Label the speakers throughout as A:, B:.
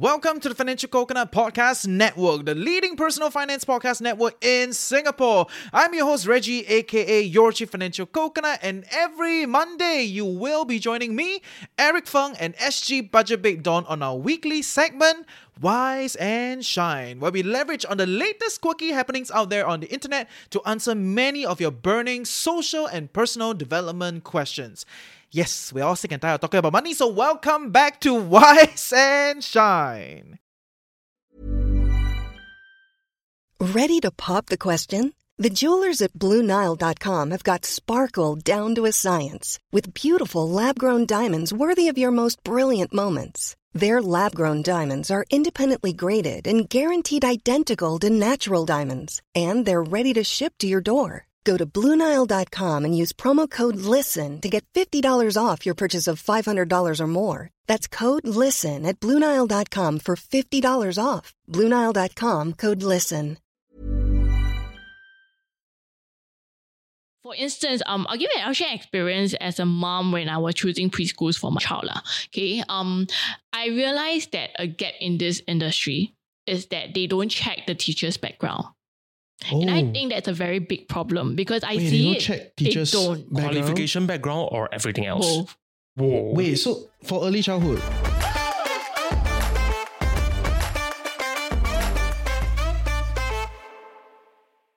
A: Welcome to the Financial Coconut Podcast Network, the leading personal finance podcast network in Singapore. I'm your host, Reggie, aka Your Chief Financial Coconut, and every Monday you will be joining me, Eric Fung, and SG Budget Babe Dawn on our weekly segment, Wise and Shine, where we leverage on the latest quirky happenings out there on the internet to answer many of your burning social and personal development questions. Yes, we're all sick and tired of talking about money, so welcome back to Wise and Shine.
B: Ready to pop the question? The jewelers at BlueNile.com have got sparkle down to a science with beautiful lab grown diamonds worthy of your most brilliant moments. Their lab grown diamonds are independently graded and guaranteed identical to natural diamonds, and they're ready to ship to your door. Go to Bluenile.com and use promo code LISTEN to get $50 off your purchase of $500 or more. That's code LISTEN at Bluenile.com for $50 off. Bluenile.com code LISTEN.
C: For instance, um, I'll give you an share experience as a mom when I was choosing preschools for my child. Okay. Um, I realized that a gap in this industry is that they don't check the teacher's background. And I
D: Oh.
C: think that's a very big problem because I
D: Wait, they
C: see
D: don't
C: it.
D: check
C: they
D: teachers'
C: don't.
D: background?
E: qualification background or everything else?
C: Both.
E: Whoa.
D: Wait, so for early childhood,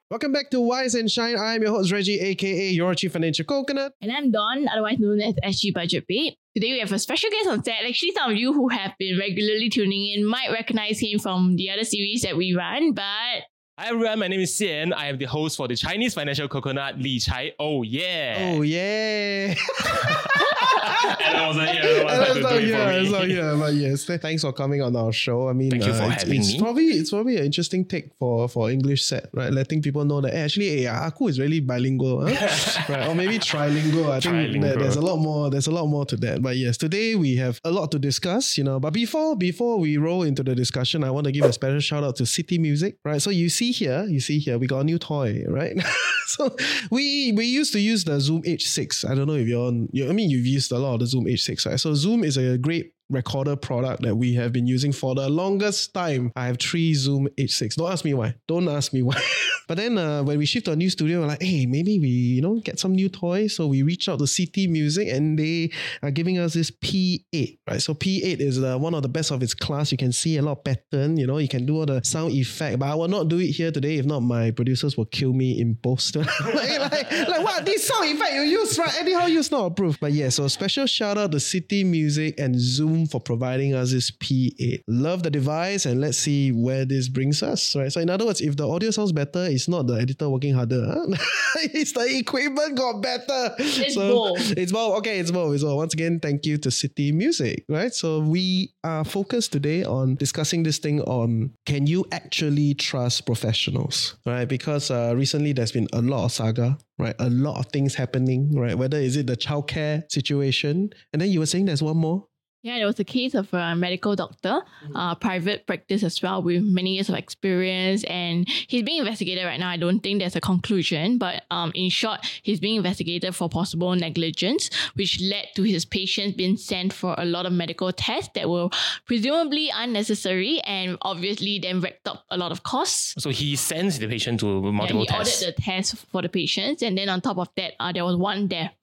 D: Welcome back to Wise and Shine. I'm your host Reggie, aka your Chief Financial Coconut.
C: And I'm Dawn, otherwise known as SG Budget Babe. Today we have a special guest on set. Actually, some of you who have been regularly tuning in might recognize him from the other series that we run, but
E: Hi everyone, my name is Sian. I am the host for the Chinese Financial Coconut LiCai. Oh yeah.
D: Oh yeah.
E: and I was like, yeah,
D: I
E: was
D: was
E: like,
D: yeah,
E: do it
D: I was
E: me.
D: not here, but yes, thanks for coming on our show. I mean,
E: Thank you for
D: uh, it's,
E: having
D: it's
E: me.
D: Probably it's probably an interesting take for for English set, right? Letting people know that eh, actually, eh, Aku is really bilingual, huh? right? Or maybe trilingual. I think
E: Trilingual.
D: that there's a lot more. There's a lot more to that. But yes, today we have a lot to discuss, you know. But before before we roll into the discussion, I want to give a special shout out to City Music, right? So you see here, you see here, we got a new toy, right? so we we used to use the Zoom H6. I don't know if you're on. You, I mean, you've used a lot of the Zoom H6, right? So Zoom is a great recorder product that we have been using for the longest time. I have three Zoom H6. Don't ask me why. Don't ask me why. but then uh, when we shift to a new studio, we're like, hey, maybe we you know get some new toys. So we reach out to City Music and they are giving us this P8, right? So P8 is uh, one of the best of its class. You can see a lot of pattern. You know, you can do all the sound effect. But I will not do it here today. If not, my producers will kill me in post. like, like, like what? This sound effect you use, right? Anyhow, use not approved. But yeah, so special shout out to City Music and Zoom for providing us this P8. Love the device and let's see where this brings us, right? So in other words, if the audio sounds better, it's not the editor working harder. huh? it's the equipment got better.
C: It's both.
D: It's both. Okay, it's both. It's both. Once again, thank you to City Music, right? So we are focused today on discussing this thing on can you actually trust professionals, right? Because uh, recently there's been a lot of saga, right? A lot of things happening, right? Whether is it the childcare situation, and then you were saying there's one more.
C: Yeah, there was a case of a medical doctor, uh, private practice as well, with many years of experience, and he's being investigated right now. I don't think there's a conclusion, but um, in short, he's being investigated for possible negligence, which led to his patients being sent for a lot of medical tests that were presumably unnecessary and obviously then racked up a lot of costs.
E: So he sends the patient to
C: Yeah,
E: multiple
C: he
E: tests.
C: ordered the test for the patients, and then on top of that, uh, there was one death.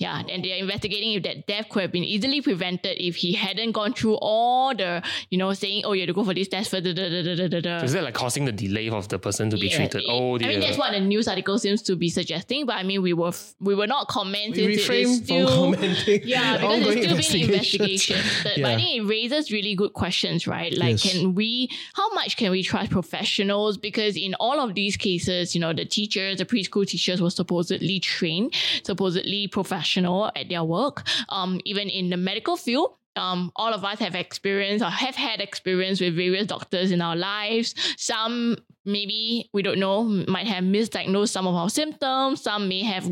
C: Yeah, oh. and they're investigating if that death could have been easily prevented if he hadn't gone through all the, you know, saying, oh, you have to go for this test for da da da da da.
E: So is that like causing the delay of the person to be
C: Yeah,
E: treated?
C: it-
E: Oh
C: I
E: dear.
C: mean, that's what the news article seems to be suggesting, but I mean, we were f- we were not commenting.
D: We refrain
C: is
D: from commenting.
C: Yeah, because it's still being
D: investigations.
C: investigation. But, but
D: Yeah.
C: I think it raises really good questions, right? Like,
D: Yes.
C: can we, how much can we trust professionals? Because in all of these cases, you know, the teachers, the preschool teachers were supposedly trained, supposedly professional at their work. Um, even in the medical field, um, all of us have experience or have had experience with various doctors in our lives. Some maybe we don't know might have misdiagnosed some of our symptoms. Some may have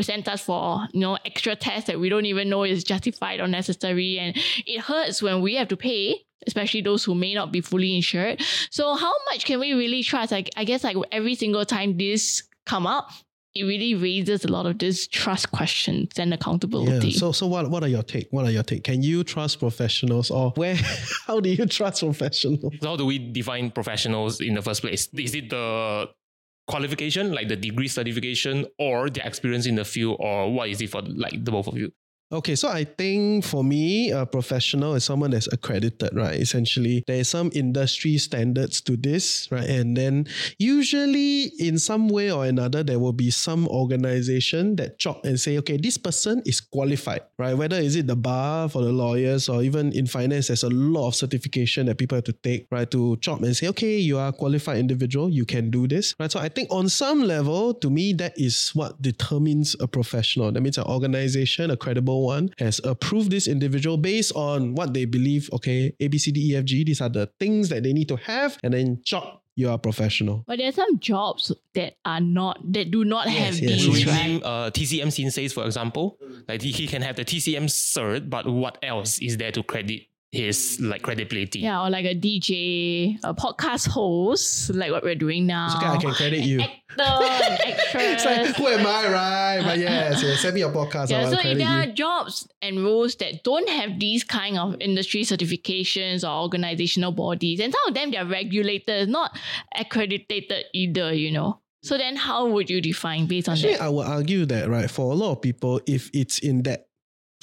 C: sent us for you know extra tests that we don't even know is justified or necessary, and it hurts when we have to pay. Especially those who may not be fully insured. So, how much can we really trust? Like, I guess, like every single time this come up, it really raises a lot of this trust questions and accountability.
D: Yeah.
C: accountability.
D: So so what what are your take? What are your take? Can you trust professionals or where how do you trust professionals?
E: So how do we define professionals in the first place? Is it the qualification, like the degree certification, or the experience in the field, or what is it for like the both of you?
D: Okay, so I think for me, a professional is someone that's accredited, right? Essentially, there is some industry standards to this, right? And then usually, in some way or another, there will be some organization that chop and say, okay, this person is qualified, right? Whether is it the bar for the lawyers or even in finance, there's a lot of certification that people have to take, right? To chop and say, okay, you are a qualified individual, you can do this, right? So I think on some level, to me, that is what determines a professional. That means an organization, a credible one, has approved this individual based on what they believe, okay, A, B, C, D, E, F, G, these are the things that they need to have, and then chop, you are a professional.
C: but there are some jobs that are not that do not
D: Yes,
C: have
D: yes,
C: these,
E: Will
D: yes.
E: we
C: right?
E: uh, TCM Sinsehs, for example? Like he, he can have the TCM cert, but what else is there to credit his like credibility?
C: Yeah, or like a DJ, a podcast host, like what we're doing now.
D: It's okay, I can credit you.
C: Actor and actress.
D: It's like, who am I, right? But yes, yes send me your podcast.
C: Yeah,
D: I'll
C: so if
D: credit
C: there are jobs and roles that don't have these kind of industry certifications or organizational bodies, and some of them they're regulated, not accredited either, you know. So then how would you define based on
D: Actually,
C: that?
D: I would argue that, right, for a lot of people, if it's in that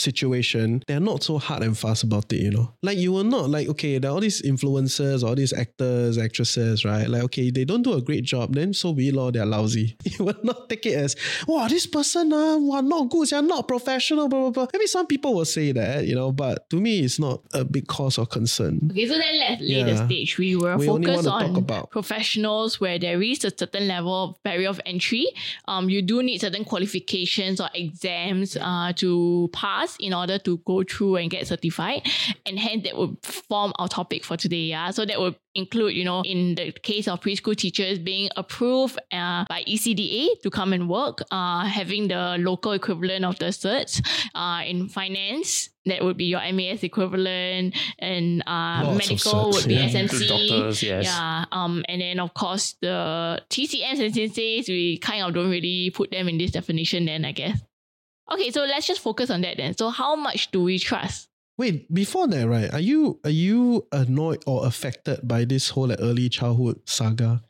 D: situation, they're not so hard and fast about it, you know. Like you will not like, okay, there are all these influencers, all these actors, actresses, right? Like, okay, they don't do a great job, then so be lor, they're lousy. You will not take it as, wow, this person, uh, wow, not good, they're not professional, blah, blah, blah. Maybe some people will say that, you know, but to me, it's not a big cause of concern.
C: Okay, so then let's lay the stage. We were
D: We
C: focused on
D: about-
C: professionals where there is a certain level of barrier of entry. Um, you do need certain qualifications or exams uh, to pass in order to go through and get certified. And hence that would form our topic for today. Yeah. So that would include, you know, in the case of preschool teachers being approved uh, by ECDA to come and work, uh, having the local equivalent of the certs uh, in finance. That would be your MAS equivalent, and uh, medical
D: certs,
C: would be
D: yeah.
C: SMC.
E: The doctors, yes.
C: Yeah. Um, and then of course the TCMs and Sinsehs, we kind of don't really put them in this definition. Then I guess. Okay, so let's just focus on that then. So how much do we trust?
D: Wait, before that, right? Are you are you annoyed or affected by this whole like, early childhood saga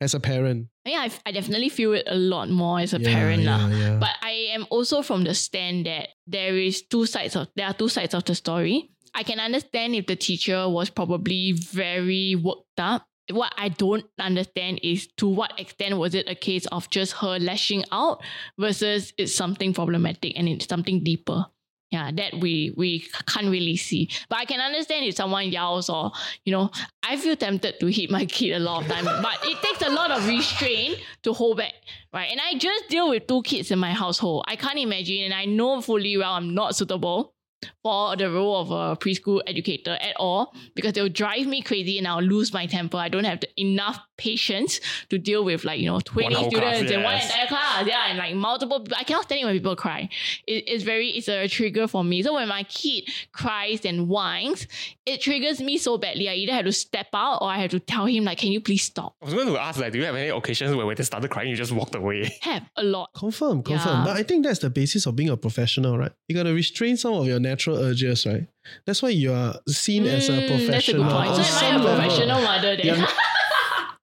D: as a parent?
C: Yeah, I, I definitely feel it a lot more as a
D: Yeah,
C: parent
D: yeah,
C: lah.
D: yeah.
C: But I am also from the stand that there is two sides of there are two sides of the story. I can understand if the teacher was probably very worked up. What I don't understand is to what extent was it a case of just her lashing out versus it's something problematic and it's something deeper. Yeah, that we we can't really see. But I can understand if someone yells or, you know, I feel tempted to hit my kid a lot of times. but it takes a lot of restraint to hold back. Right. And I just deal with two kids in my household. I can't imagine and I know fully well I'm not suitable for the role of a preschool educator at all because they'll drive me crazy and I'll lose my temper. I don't have the, enough patience to deal with like, you know, 20
E: whole class,
C: students in one entire class. Yeah, and like multiple I cannot stand it when people cry. It, it's very it's a trigger for me. So when my kid cries and whines, it triggers me so badly. I either have to step out or I have to tell him like, can you please stop?
E: I was going to ask, like, do you have any occasions where when they started crying, you just walked away?
C: Have a lot.
D: Confirm, confirm.
C: Yeah.
D: But I think that's the basis of being a professional, right? You got to restrain some of your natural urges, right? That's why you are seen as a
C: Mm,
D: professional.
C: That's a good point.
D: on
C: So am I
D: some
C: a
D: level.
C: professional mother then?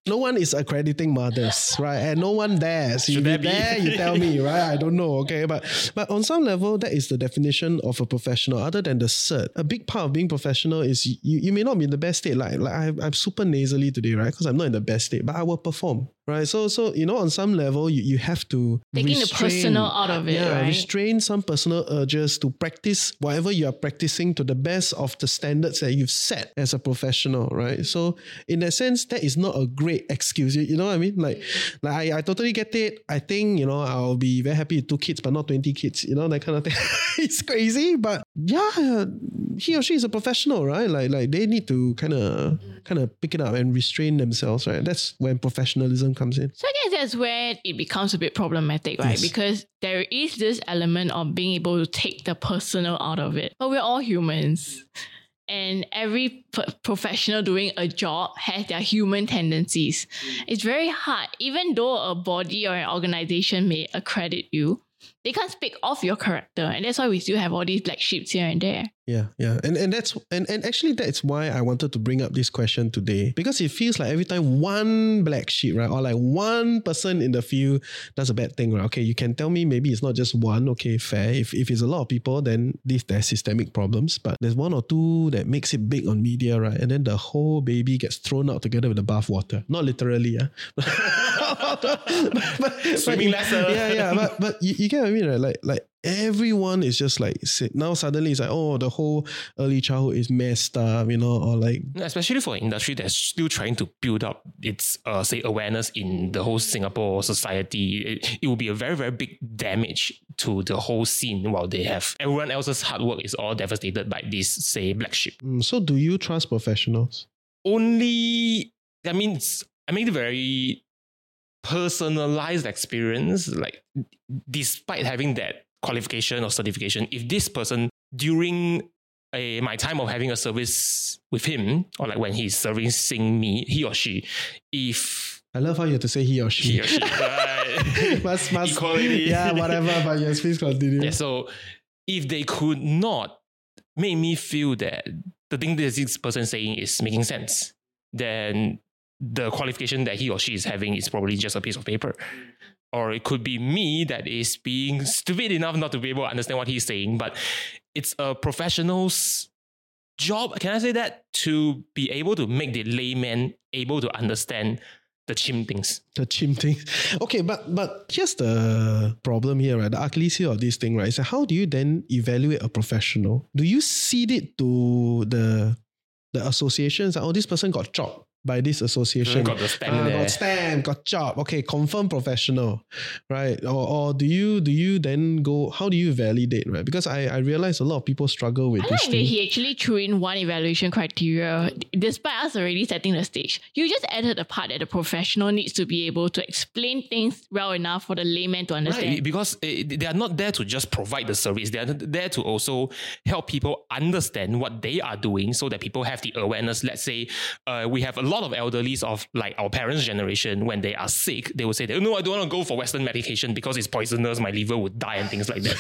D: No one is accrediting mothers, right? And no one dares. You
E: Should
D: be?
E: there,
D: you tell me, right? I don't know, okay? But but on some level, that is the definition of a professional. Other than the cert, a big part of being professional is you, you may not be in the best state. Like like I'm, I'm super nasally today, right? Because I'm not in the best state, but I will perform, right? So so you know, on some level, you, you have to
C: Taking the
D: restrain-
C: personal out of it,
D: yeah,
C: right?
D: restrain some personal urges to practice whatever you are practicing to the best of the standards that you've set as a professional, right? So in that sense, that is not a great excuse. You, you know what I mean? Like, like I, I totally get it. I think, you know, I'll be very happy with two kids, but not 20 kids, you know, that kind of thing. it's crazy, but yeah, he or she is a professional, right? Like, like they need to kind of, kind of pick it up and restrain themselves, right? That's when professionalism comes in.
C: So I guess that's where it becomes a bit problematic, right?
D: Yes.
C: Because there is this element of being able to take the personal out of it. But we're all humans. and every p- professional doing a job has their human tendencies. It's very hard, even though a body or an organization may accredit you, they can't speak of your character. And that's why we still have all these black sheeps here and there.
D: Yeah, yeah. And and that's and, and actually that's why I wanted to bring up this question today. Because it feels like every time one black sheep, right? Or like one person in the field does a bad thing, right? Okay, you can tell me maybe it's not just one, okay, fair. If if it's a lot of people, then this there's systemic problems. But there's one or two that makes it big on media, right? And then the whole baby gets thrown out together with the bathwater. Not literally, yeah. but, but,
E: Swimming lesson.
D: Yeah, yeah. But but you, you get what I mean, right? Like like everyone is just like now suddenly it's like oh the whole early childhood is messed up you know or like
E: especially for an industry that's still trying to build up its uh, say awareness in the whole Singapore society, it, it will be a very very big damage to the whole scene. While they have everyone else's hard work is all devastated by this say black sheep.
D: mm, so do you trust professionals
E: Only I mean I mean very personalized experience. Like despite having that qualification or certification, if this person during a, my time of having a service with him, or like when he's servicing me, he or she, if
D: I love how you have to say he or she
E: he or she, right?
D: must, must,
E: Equality.
D: yeah whatever but yes please continue
E: yeah, so if they could not make me feel that the thing that this person is saying is making sense, then the qualification that he or she is having is probably just a piece of paper. Or it could be me that is being stupid enough not to be able to understand what he's saying, but it's a professional's job, can I say that? To be able to make the layman able to understand the chim things.
D: the chim thing. Okay, but but here's the problem here, right? The heel of this thing, right? So how do you then evaluate a professional? Do you cede it to the the associations? Oh, this person got chopped by this association.
E: Got the stamp there.
D: got stamp, got job. Okay, confirm professional, right? Or, or do you do you then go? How do you validate, right? Because I I realize a lot of people struggle with
C: I
D: this
C: like that he actually threw in one evaluation criteria, despite us already setting the stage. You just added the part that the professional needs to be able to explain things well enough for the layman to understand.
E: Right, because eh, they are not there to just provide the service. They are there to also help people understand what they are doing so that people have the awareness. Let's say uh, we have a lot of elderlies of like our parents' generation, when they are sick, they will say, that, oh, no, I don't want to go for Western medication because it's poisonous, my liver would die and things like that.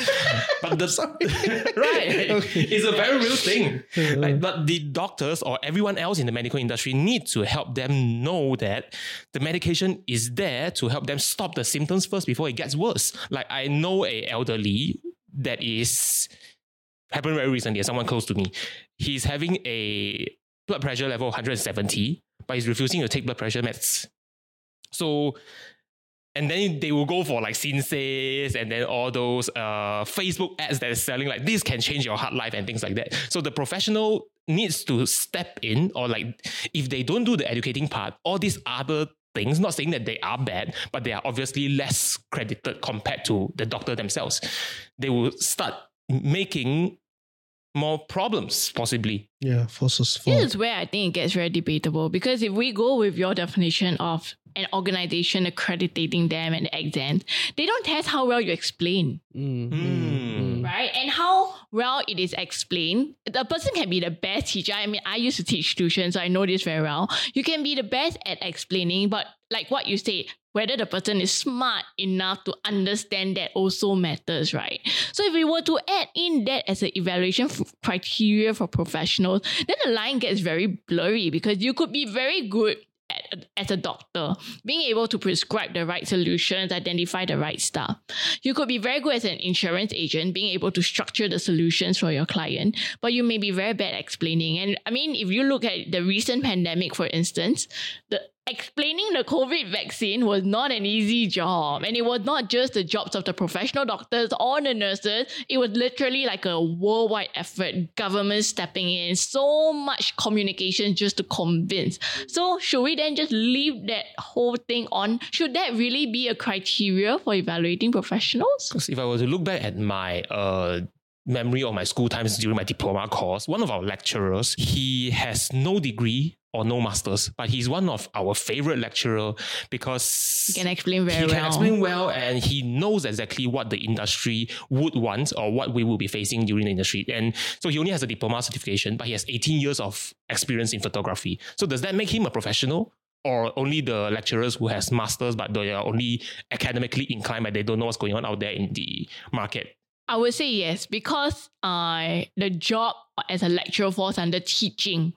E: but the, right, it's a very real thing. Like, but the doctors or everyone else in the medical industry need to help them know that the medication is there to help them stop the symptoms first before it gets worse. Like I know a elderly that is happened very recently, someone close to me. He's having a blood pressure level 170, but he's refusing to take blood pressure meds. So and then they will go for like Sinsehs and then all those uh, Facebook ads that is selling like this can change your heart life and things like that. So the professional needs to step in or like if they don't do the educating part, all these other things, not saying that they are bad, but they are obviously less credited compared to the doctor themselves. They will start making more problems possibly.
D: yeah, for, for
C: This is where I think it gets very debatable because if we go with your definition of an organization accrediting them and exams, they don't test how well you explain,
D: Mm,
E: Mm.
C: right? And how well it is explained. The person can be the best teacher. I mean, I used to teach tuition, so I know this very well. You can be the best at explaining, but like what you said, whether the person is smart enough to understand that also matters, right? So if we were to add in that as an evaluation f- criteria for professionals, then the line gets very blurry because you could be very good at, as a doctor, being able to prescribe the right solutions, identify the right stuff. You could be very good as an insurance agent, being able to structure the solutions for your client, but you may be very bad at explaining. And I mean, if you look at the recent pandemic, for instance, the explaining the COVID vaccine was not an easy job. And it was not just the jobs of the professional doctors or the nurses. It was literally like a worldwide effort, government stepping in, so much communication just to convince. So should we then just leave that whole thing on? Should that really be a criteria for evaluating professionals?
E: Because if I were to look back at my uh, memory of my school times during my diploma course, one of our lecturers, he has no degree or no masters, but he's one of our favorite lecturer because
C: He can explain very
E: he can
C: well.
E: explain well and he knows exactly what the industry would want or what we will be facing during the industry. And so he only has a diploma certification, but he has 18 years of experience in photography. So does that make him a professional? Or only the lecturers who has masters, but they are only academically inclined, but they don't know what's going on out there in the market.
C: I would say yes, because uh, the job as a lecturer falls under teaching,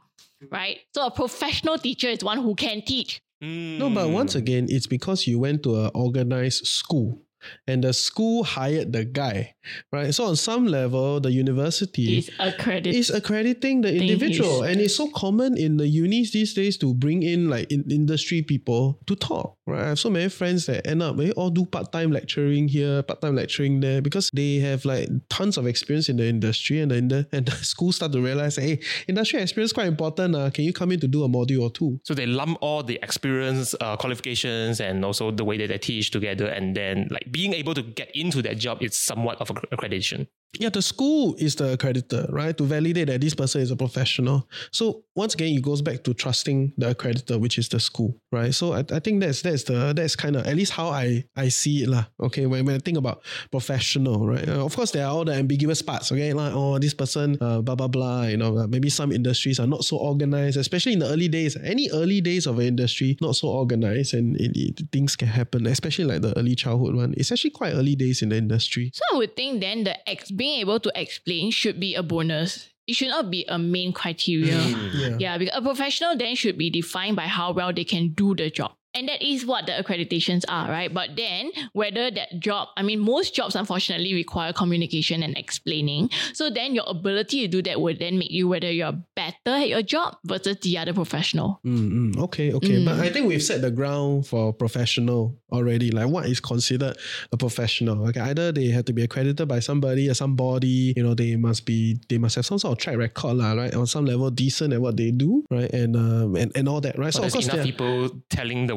C: right? So a professional teacher is one who can teach.
D: No, but once again, it's because you went to an organized school and the school hired the guy, right? So on some level, the university
C: He's accredited.
D: is accrediting the individual,
C: he's-
D: and it's so common in the unis these days to bring in like in industry people to talk. Right, I have so many friends that end up they all do part time lecturing here, part time lecturing there because they have like tons of experience in the industry, and the, in the and the school start to realize, hey, industry experience is quite important. Uh, can you come in to do a module or two?
E: So they lump all the experience, uh, qualifications, and also the way that they teach together, and then like being able to get into that job is somewhat of accreditation.
D: Yeah, the school is the accreditor, right? To validate that this person is a professional. So once again, it goes back to trusting the accreditor, which is the school, right? So I, I think that's that's the that's kind of at least how I I see it lah. Okay, when, when I think about professional, right? Uh, of course, there are all the ambiguous parts. Okay, like oh, this person, uh, blah blah blah. You know, uh, maybe some industries are not so organized, especially in the early days. Any early days of an industry not so organized, and it, it, things can happen. Especially like the early childhood one. It's actually quite early days in the industry.
C: So I would think then the ex- being able to explain should be a bonus. It should not be a main criteria.
D: Yeah.
C: Yeah, because a professional then should be defined by how well they can do the job. And that is what the accreditations are, right? But then whether that job, I mean, most jobs unfortunately require communication and explaining. So then your ability to do that would then make you whether you're better at your job versus the other professional.
D: Mm, mm, okay, okay. But
C: Mm.
D: I think we've set the ground for professional already. Like what is considered a professional? Okay, either they have to be accredited by somebody or somebody, you know, they must be they must have some sort of track record, lah, right? On some level decent at what they do, right? And um and, and all that, right?
E: So
D: so of
E: there's
D: course
E: enough
D: there-
E: people telling the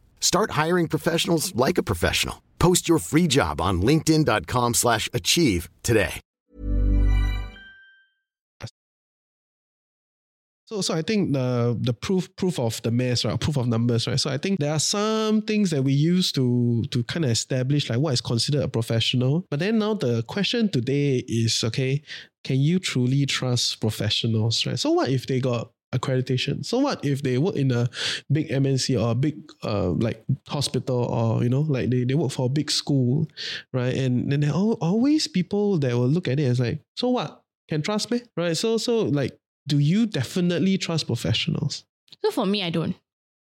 F: Start hiring professionals like a professional. Post your free job on linkedin.com/achieve slash achieve today.
D: So, so I think the the proof proof of the mass, right? Proof of numbers, right? So I think there are some things that we use to to kind of establish like what is considered a professional. But then now the question today is okay, can you truly trust professionals, right? So what if they got accreditation? So what if they work in a big MNC or a big uh, like hospital or you know like they, they work for a big school, right? And then there are always people that will look at it as like, so what? Can trust me, right? So so like do you definitely trust professionals?
C: So for me, I don't.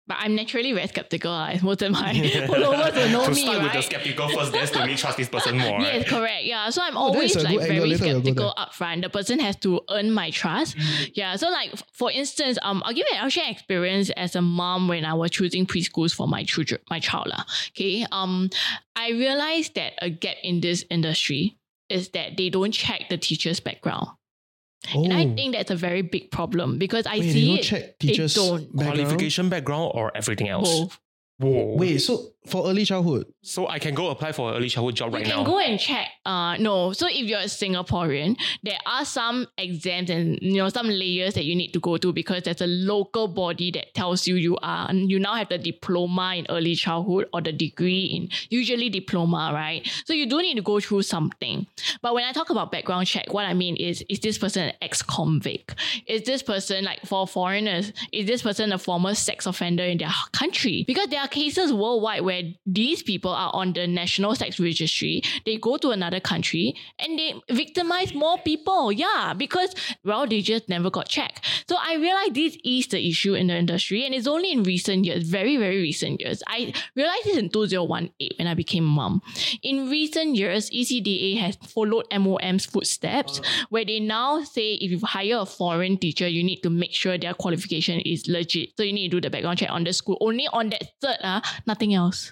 C: But I'm naturally very skeptical. As most of my followers will know
E: to
C: me,
E: start with the
C: right?
E: skeptical first, then slowly trust this person more.
C: Yes,
E: right?
C: correct. Yeah. So I'm
D: Oh,
C: always like very
D: Later we'll go
C: skeptical upfront. The person has to earn my trust. Yeah. So like for instance, um, I'll give you an actual experience as a mom when I was choosing preschools for my children, my child. lah. Okay. Um, I realized that a gap in this industry is that they don't check the teacher's background.
D: Oh,
C: And I oh. think that's a very big problem because I
D: wait, they
C: see
D: don't
C: it.
D: check teachers'
C: they don't.
D: background?
E: Qualification background or everything else?
C: Both.
E: Whoa.
D: Wait, so for early childhood,
E: So I can go apply for an early childhood job
C: You
E: right
C: can go and check. Uh, no. So if you're a Singaporean, there are some exams and you know some layers that you need to go to because there's a local body that tells you you are you now have the diploma in early childhood or the degree in usually diploma, right? So you do need to go through something. But when I talk about background check, what I mean is is this person an ex-convict? Is this person like for foreigners? Is this person a former sex offender in their country? Because there are cases worldwide where these people are on the national sex registry. They go to another country and they victimize more people. Yeah, because well, they just never got checked. So I realized this is the issue in the industry, and it's only in recent years, very very recent years. I realized this in 2018 when I became a mom. In recent years, ECDA has followed MOM's footsteps, where they now say if you hire a foreign teacher, you need to make sure their qualification is legit. So you need to do the background check on the school. Only on that third, uh, nothing else.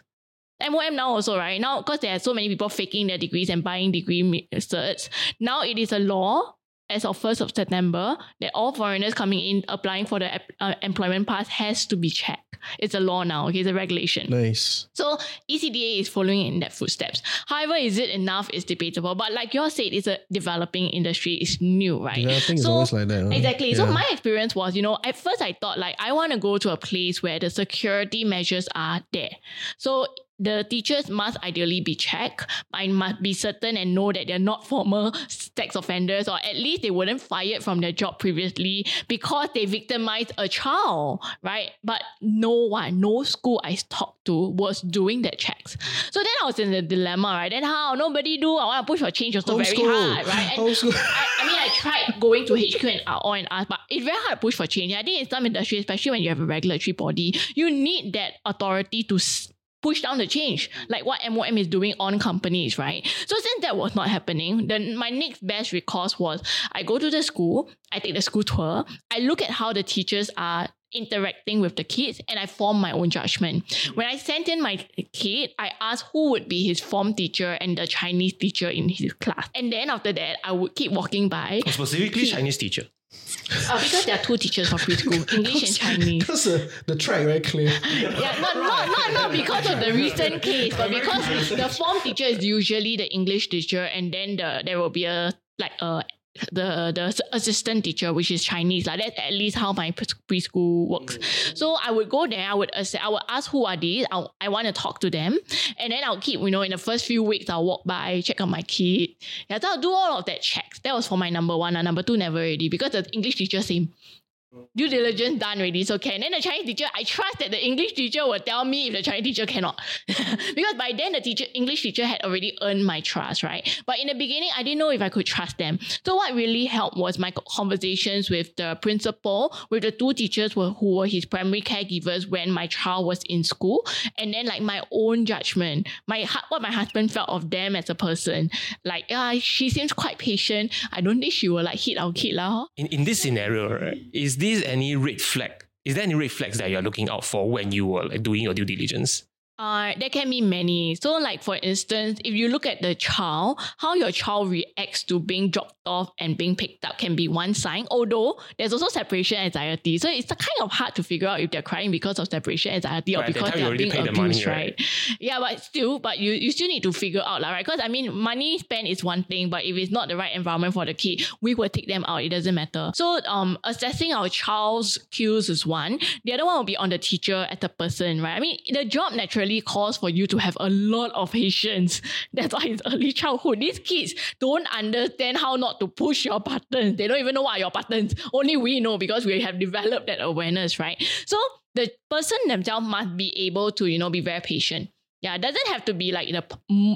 C: MOM now also, right? Now, because there are so many people faking their degrees and buying degree certs, now it is a law as of 1st of September that all foreigners coming in applying for the uh, employment pass has to be checked. It's a law now, okay? It's a regulation.
D: Nice.
C: So ECDA is following in that footsteps. However, is it enough? Is debatable. But like you said, it's a developing industry. It's new, right?
D: Developing is
C: So-
D: always like that. huh?
C: Exactly. So my experience was, you know, at first I thought like I want to go to a place where the security measures are there. So the teachers must ideally be checked. I must be certain and know that they're not former sex offenders, or at least they weren't fired from their job previously because they victimized a child, right? But no one, no school I talked to was doing that checks. So then I was in a dilemma, right? Then how? Nobody do. I want to push for change also very
D: Homeschool.
C: hard, right? And I, I mean, I tried going to HQ and uh, all and ask, but it's very hard to push for change. I think in some industry, especially when you have a regulatory body, you need that authority to push down the change, mm. like what MOM is doing on companies, right? So since that was not happening, then my next best recourse was I go to the school, I take the school tour, I look at how the teachers are interacting with the kids and I form my own judgment. Mm. When I sent in my kid, I asked who would be his form teacher and the Chinese teacher in his class. And then after that, I would keep walking by oh,
E: Specifically Chinese teacher.
C: Uh, because there are two teachers for preschool, English and Chinese.
D: Because the, the track very clear.
C: Yeah, not, not, not, not because of the recent case, but because the form teacher is usually the English teacher, and then the there will be a like a the the assistant teacher, which is Chinese. Like that's at least how my preschool works. Mm. So I would go there. I would ass- I would ask who are these. I I want to talk to them, and then I'll keep you know in the first few weeks I'll walk by check on my kid. Yeah, so I'll do all of that checks. That was for my number one. And number two never already because the English teacher same due diligence done already, so can. Then the Chinese teacher, I trust that the English teacher will tell me if the Chinese teacher cannot. because by then the teacher English teacher had already earned my trust, right? But in the beginning, I didn't know if I could trust them. So what really helped was my conversations with the principal, with the two teachers who, were his primary caregivers when my child was in school, and then like my own judgment, my what my husband felt of them as a person. Like, yeah, she seems quite patient. I don't think she will like hit our kid lah.
E: In, in this scenario, right, is this any red flag? Is there any red flags that you're looking out for when you were like doing your due diligence?
C: Uh, there can be many. So, like for instance, if you look at the child, how your child reacts to being dropped off and being picked up can be one sign. Although there's also separation anxiety, so it's kind of hard to figure out if they're crying because of separation anxiety or
E: Right, that
C: because they're being
E: paid the
C: abused,
E: money,
C: right?
E: right?
C: Yeah, but still, but you you still need to figure out, like, right? Because I mean, money spent is one thing, but if it's not the right environment for the kid, we will take them out. It doesn't matter. So, um, assessing our child's cues is one. The other one will be on the teacher as a person, right? I mean, the job naturally calls for you to have a lot of patience. That's why it's early childhood. These kids don't understand how not to push your buttons. They don't even know what are your buttons. Only we know because we have developed that awareness, right? So the person themselves must be able to, you know, be very patient. Yeah, it doesn't have to be like the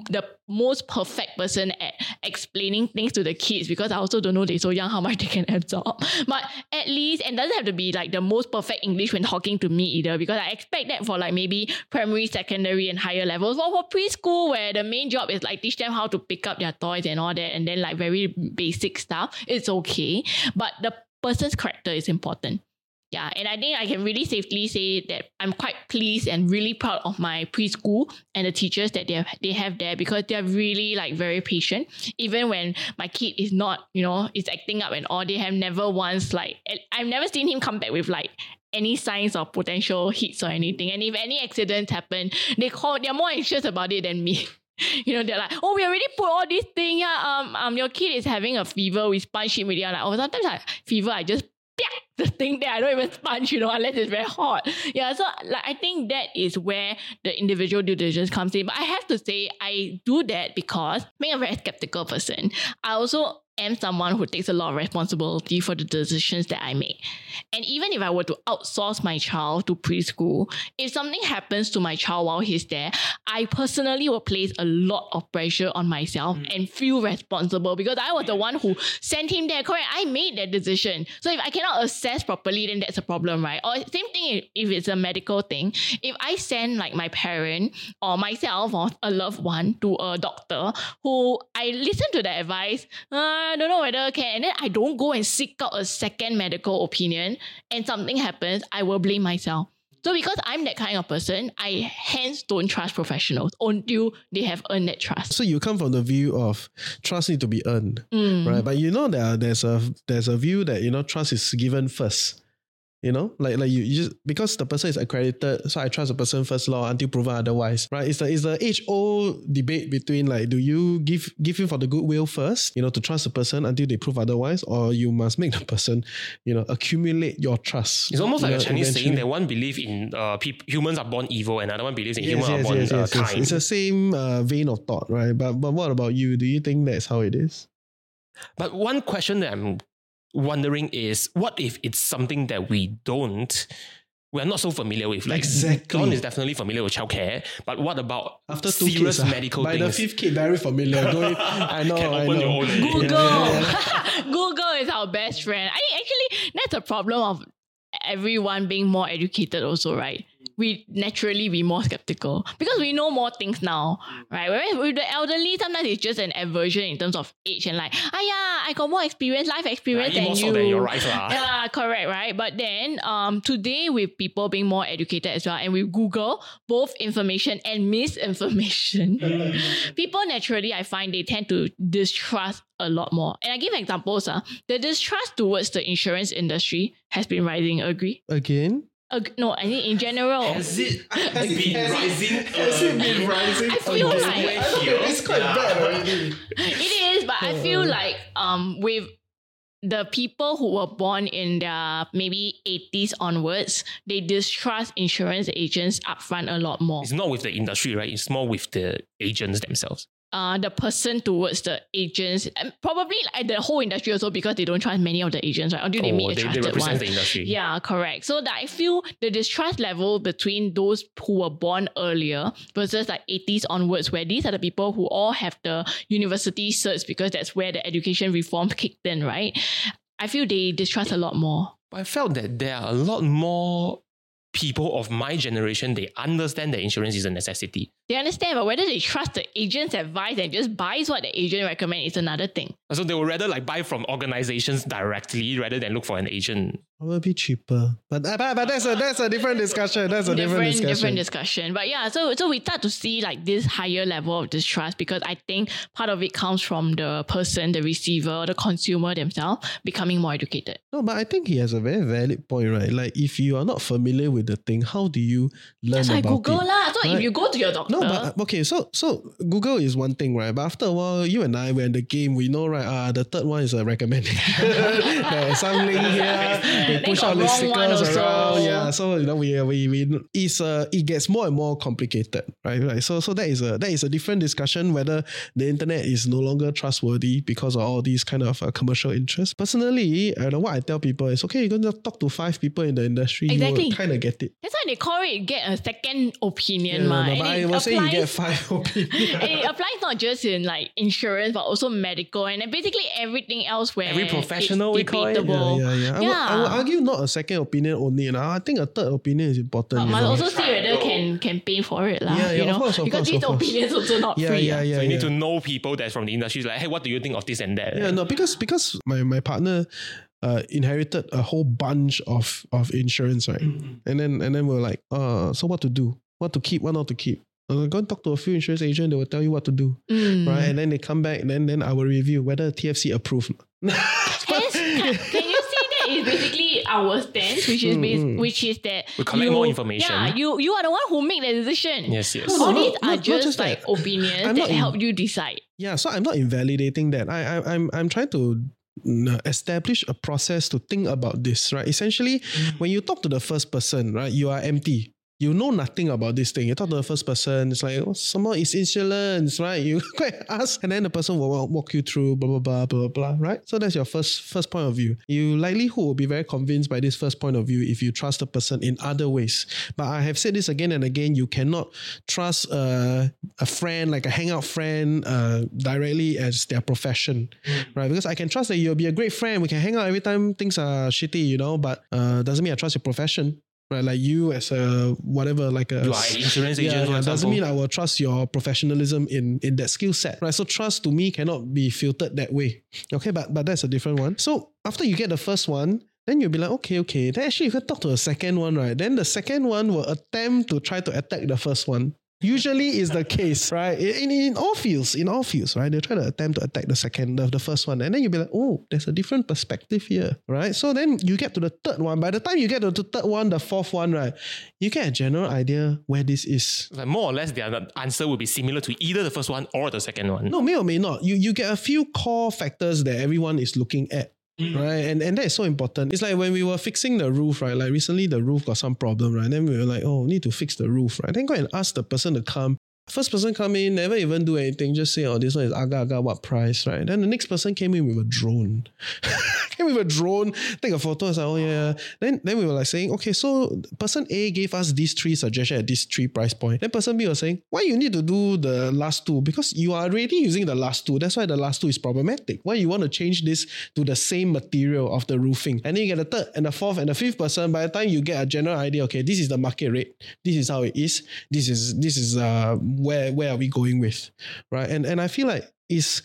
C: the most perfect person at explaining things to the kids because I also don't know they're so young how much they can absorb. But at least, and doesn't have to be like the most perfect English when talking to me either because I expect that for like maybe primary, secondary, and higher levels. Or for preschool, where the main job is like teach them how to pick up their toys and all that, and then like very basic stuff, it's okay. But the person's character is important. Yeah, and I think I can really safely say that I'm quite pleased and really proud of my preschool and the teachers that they have they have there because they're really like very patient. Even when my kid is not, you know, is acting up and all, they have never once like I've never seen him come back with like any signs of potential hits or anything. And if any accidents happen, they call they're more anxious about it than me. You know, they're like, oh, we already put all these things. Yeah, um, um, your kid is having a fever. We sponge him already. I'm like, oh, sometimes like fever, I just the thing that I don't even sponge, you know, unless it's very hot. Yeah, so like I think that is where the individual due diligence comes in. But I have to say, I do that because being a very skeptical person, I also am someone who takes a lot of responsibility for the decisions that I make. And even if I were to outsource my child to preschool, if something happens to my child while he's there, I personally will place a lot of pressure on myself and feel responsible because I was the one who sent him there. Correct. I made that decision. So if I cannot assess properly, then that's a problem, right? Or same thing if, it's a medical thing. If I send like my parent or myself or a loved one to a doctor who I listen to the advice, uh, I don't know whether can, and then I don't go and seek out a second medical opinion and something happens, I will blame myself. So because I'm that kind of person, I hence don't trust professionals until they have earned that trust.
D: So you come from the view of trust need to be earned,
C: Mm.
D: right? But you know that there's a there's a view that you know trust is given first. You know, like like you, you just because the person is accredited, so I trust the person first law until proven otherwise, right? It's the it's the age old debate between like do you give give in for the goodwill first, you know, to trust the person until they prove otherwise, or you must make the person, you know, accumulate your trust.
E: It's almost like a
D: know,
E: Chinese saying
D: eventually.
E: that one believes in uh, peop- humans are born evil, and another one believes in
D: Yes,
E: humans
D: yes,
E: are born
D: yes,
E: uh,
D: yes, yes.
E: kind.
D: It's the same uh, vein of thought, right? But but what about you? Do you think that's how it is?
E: But one question that I'm wondering is what if it's something that we don't, we're not so familiar with? Like,
D: Exactly.
E: Dawn is definitely familiar with childcare, but what about
D: After two
E: serious
D: kids, ah,
E: medical
D: by
E: things?
D: the fifth kid, very familiar. Going, I know,
E: Can
D: I know.
E: your.
C: Google.
D: Yeah, yeah,
C: Google is our best friend. I think actually that's a problem of everyone being more educated also, right? We naturally be more skeptical because we know more things now, right? Whereas with the elderly, sometimes it's just an aversion in terms of age and like, ah yeah, I got more experience, life experience
E: Yeah,
C: than
E: more
C: you.
E: so than your right lah.
C: Yeah, correct, right? But then um today with people being more educated as well and with Google, both information and misinformation, people naturally I find they tend to distrust a lot more. And I give examples. Uh, the distrust towards the insurance industry has been rising, agree?
D: Again?
C: Ag- no, I think in general.
E: Has it been rising?
D: Has it been rising?
C: I feel like-
D: I know, it's quite bad already.
C: it is, but I feel like um with the people who were born in their maybe 80s onwards, they distrust insurance agents upfront a lot more.
E: It's not with the industry, right? It's more with the agents themselves.
C: Uh, the person towards the agents, and probably like the whole industry also because they don't trust many of the agents, right? Until they
E: Oh,
C: meet a
E: they, they
C: trusted
E: represent
C: one.
E: the industry.
C: Yeah, correct. So that I feel the distrust level between those who were born earlier versus like 80s onwards, where these are the people who all have the university certs because that's where the education reform kicked in, right? I feel they distrust a lot more.
E: But I felt that there are a lot more people of my generation, they understand that insurance is a necessity.
C: They understand, but whether they trust the agent's advice and just buys what the agent recommend is another thing.
E: So they would rather like buy from organizations directly rather than look for an agent.
D: Probably cheaper. But, uh, but, but that's, a, that's a different discussion. That's a different, discussion.
C: different discussion. But yeah, so so we start to see like this higher level of distrust because I think part of it comes from the person, the receiver, the consumer themselves becoming more educated.
D: No, but I think he has a very valid point, right? Like, if you are not familiar with the thing, how do you learn
C: That's
D: about
C: Google
D: it?
C: lah. So if you go to your doctor,
D: No, but uh, okay, so so Google is one thing, right? But after a while, you and I, we're in the game. We know, right? Uh, the third one is a recommendation. Some link here. We
C: Then
D: push
C: got
D: out the
C: wrong one
D: stickers around. Yeah, so you know, we we we it's uh, it gets more and more complicated, right? Right. So so that is a that is a different discussion whether the internet is no longer trustworthy because of all these kind of uh, commercial interests. Personally, I know what I tell people is okay. You're gonna talk to five people in the industry.
C: Exactly.
D: You kind of get it.
C: that's why they call it get a second opinion,
D: Yeah,
C: ma.
D: no,
C: And
D: but
C: it
D: I will say you get five opinions.
C: it applies not just in like insurance but also medical and basically everything else where
E: Every professional,
C: it's
E: we call it.
C: debatable.
D: Yeah, yeah, yeah. I, Would, I would
C: Yeah.
D: Argue not a second opinion only. You know? I think a third opinion is important.
C: But
D: you
C: must
D: know?
C: also see whether can can pay for it lah.
D: Yeah, yeah,
C: you
D: of
C: know,
D: course, of
C: because
D: course,
C: these
D: of course.
C: opinions also not
D: yeah,
C: free.
D: yeah,
C: ah.
D: yeah.
E: so you need to know people that's from the industry, like, hey, what do you think of this and that?
D: Yeah, no, because because my my partner uh, inherited a whole bunch of of insurance, right? And then and then we are like, uh, so what to do? What to keep? What not to keep? Uh, go and talk to a few insurance agent. They will tell you what to do,
C: Mm.
D: right? And then they come back, and then then I will review whether TFC approved.
C: Hence, our stance, which is bas-
D: Mm, mm.
C: which is that
E: We collect
C: you-
E: more information.
C: Yeah, you you are the one who make the decision.
E: Yes, yes.
C: All
D: No,
C: these
D: not-
C: are
D: not
C: just,
D: just
C: like
D: that.
C: opinions
D: I'm
C: that
D: in-
C: help you decide.
D: Yeah, so I'm not invalidating that. I, I I'm I'm trying to mm, establish a process to think about this, right? Essentially, when you talk to the first person, right, you are empty. You know nothing about this thing. You talk to the first person, it's like, oh, someone is insurance, right? You go and ask, and then the person will walk- you through, blah, blah, blah, blah, blah, blah, right? So that's your first first point of view. You likelihood will be very convinced by this first point of view if you trust the person in other ways. But I have said this again and again, you cannot trust uh, a friend, like a hangout friend, uh, directly as their profession, right? Because I can trust that you'll be a great friend. We can hang out every time things are shitty, you know, but uh, doesn't mean I trust your profession. Right, like you as a whatever, like a
E: an insurance agent, for
D: doesn't mean I will trust your professionalism in in that skill set, right? So trust to me cannot be filtered that way. Okay, but but that's a different one. So after you get the first one, then you'll be like, okay, okay. Then actually you can talk to the second one, right? Then the second one will attempt to try to attack the first one. Usually is the case, right? In, in all fields, in all fields, right? They try to attempt to attack the second, the, the first one. And then you'll be like, oh, there's a different perspective here, right? So then you get to the third one. By the time you get to the third one, the fourth one, right? You get a general idea where this is.
E: Like more or less, the answer will be similar to either the first one or the second one.
D: No, may or may not. You you get a few core factors that everyone is looking at. Mm. Right. And and that is so important. It's like when we were fixing the roof, right? Like recently the roof got some problem, right? Then we were like, oh, need to fix the roof, right? Then go and ask the person to come. First person come in, never even do anything, just say, oh, this one is aga aga, what price, right? Then the next person came in with a drone. came with a drone, take a photo, say, oh yeah. Then then we were like saying, okay, so person A gave us these three suggestions at this three price point. Then person B was saying, why you need to do the last two? Because you are already using the last two. That's why the last two is problematic. Why you want to change this to the same material of the roofing? And then you get the third and the fourth and the fifth person. By the time you get a general idea, okay, this is the market rate. This is how it is. This is this is uh where where are we going with, right? And and I feel like it's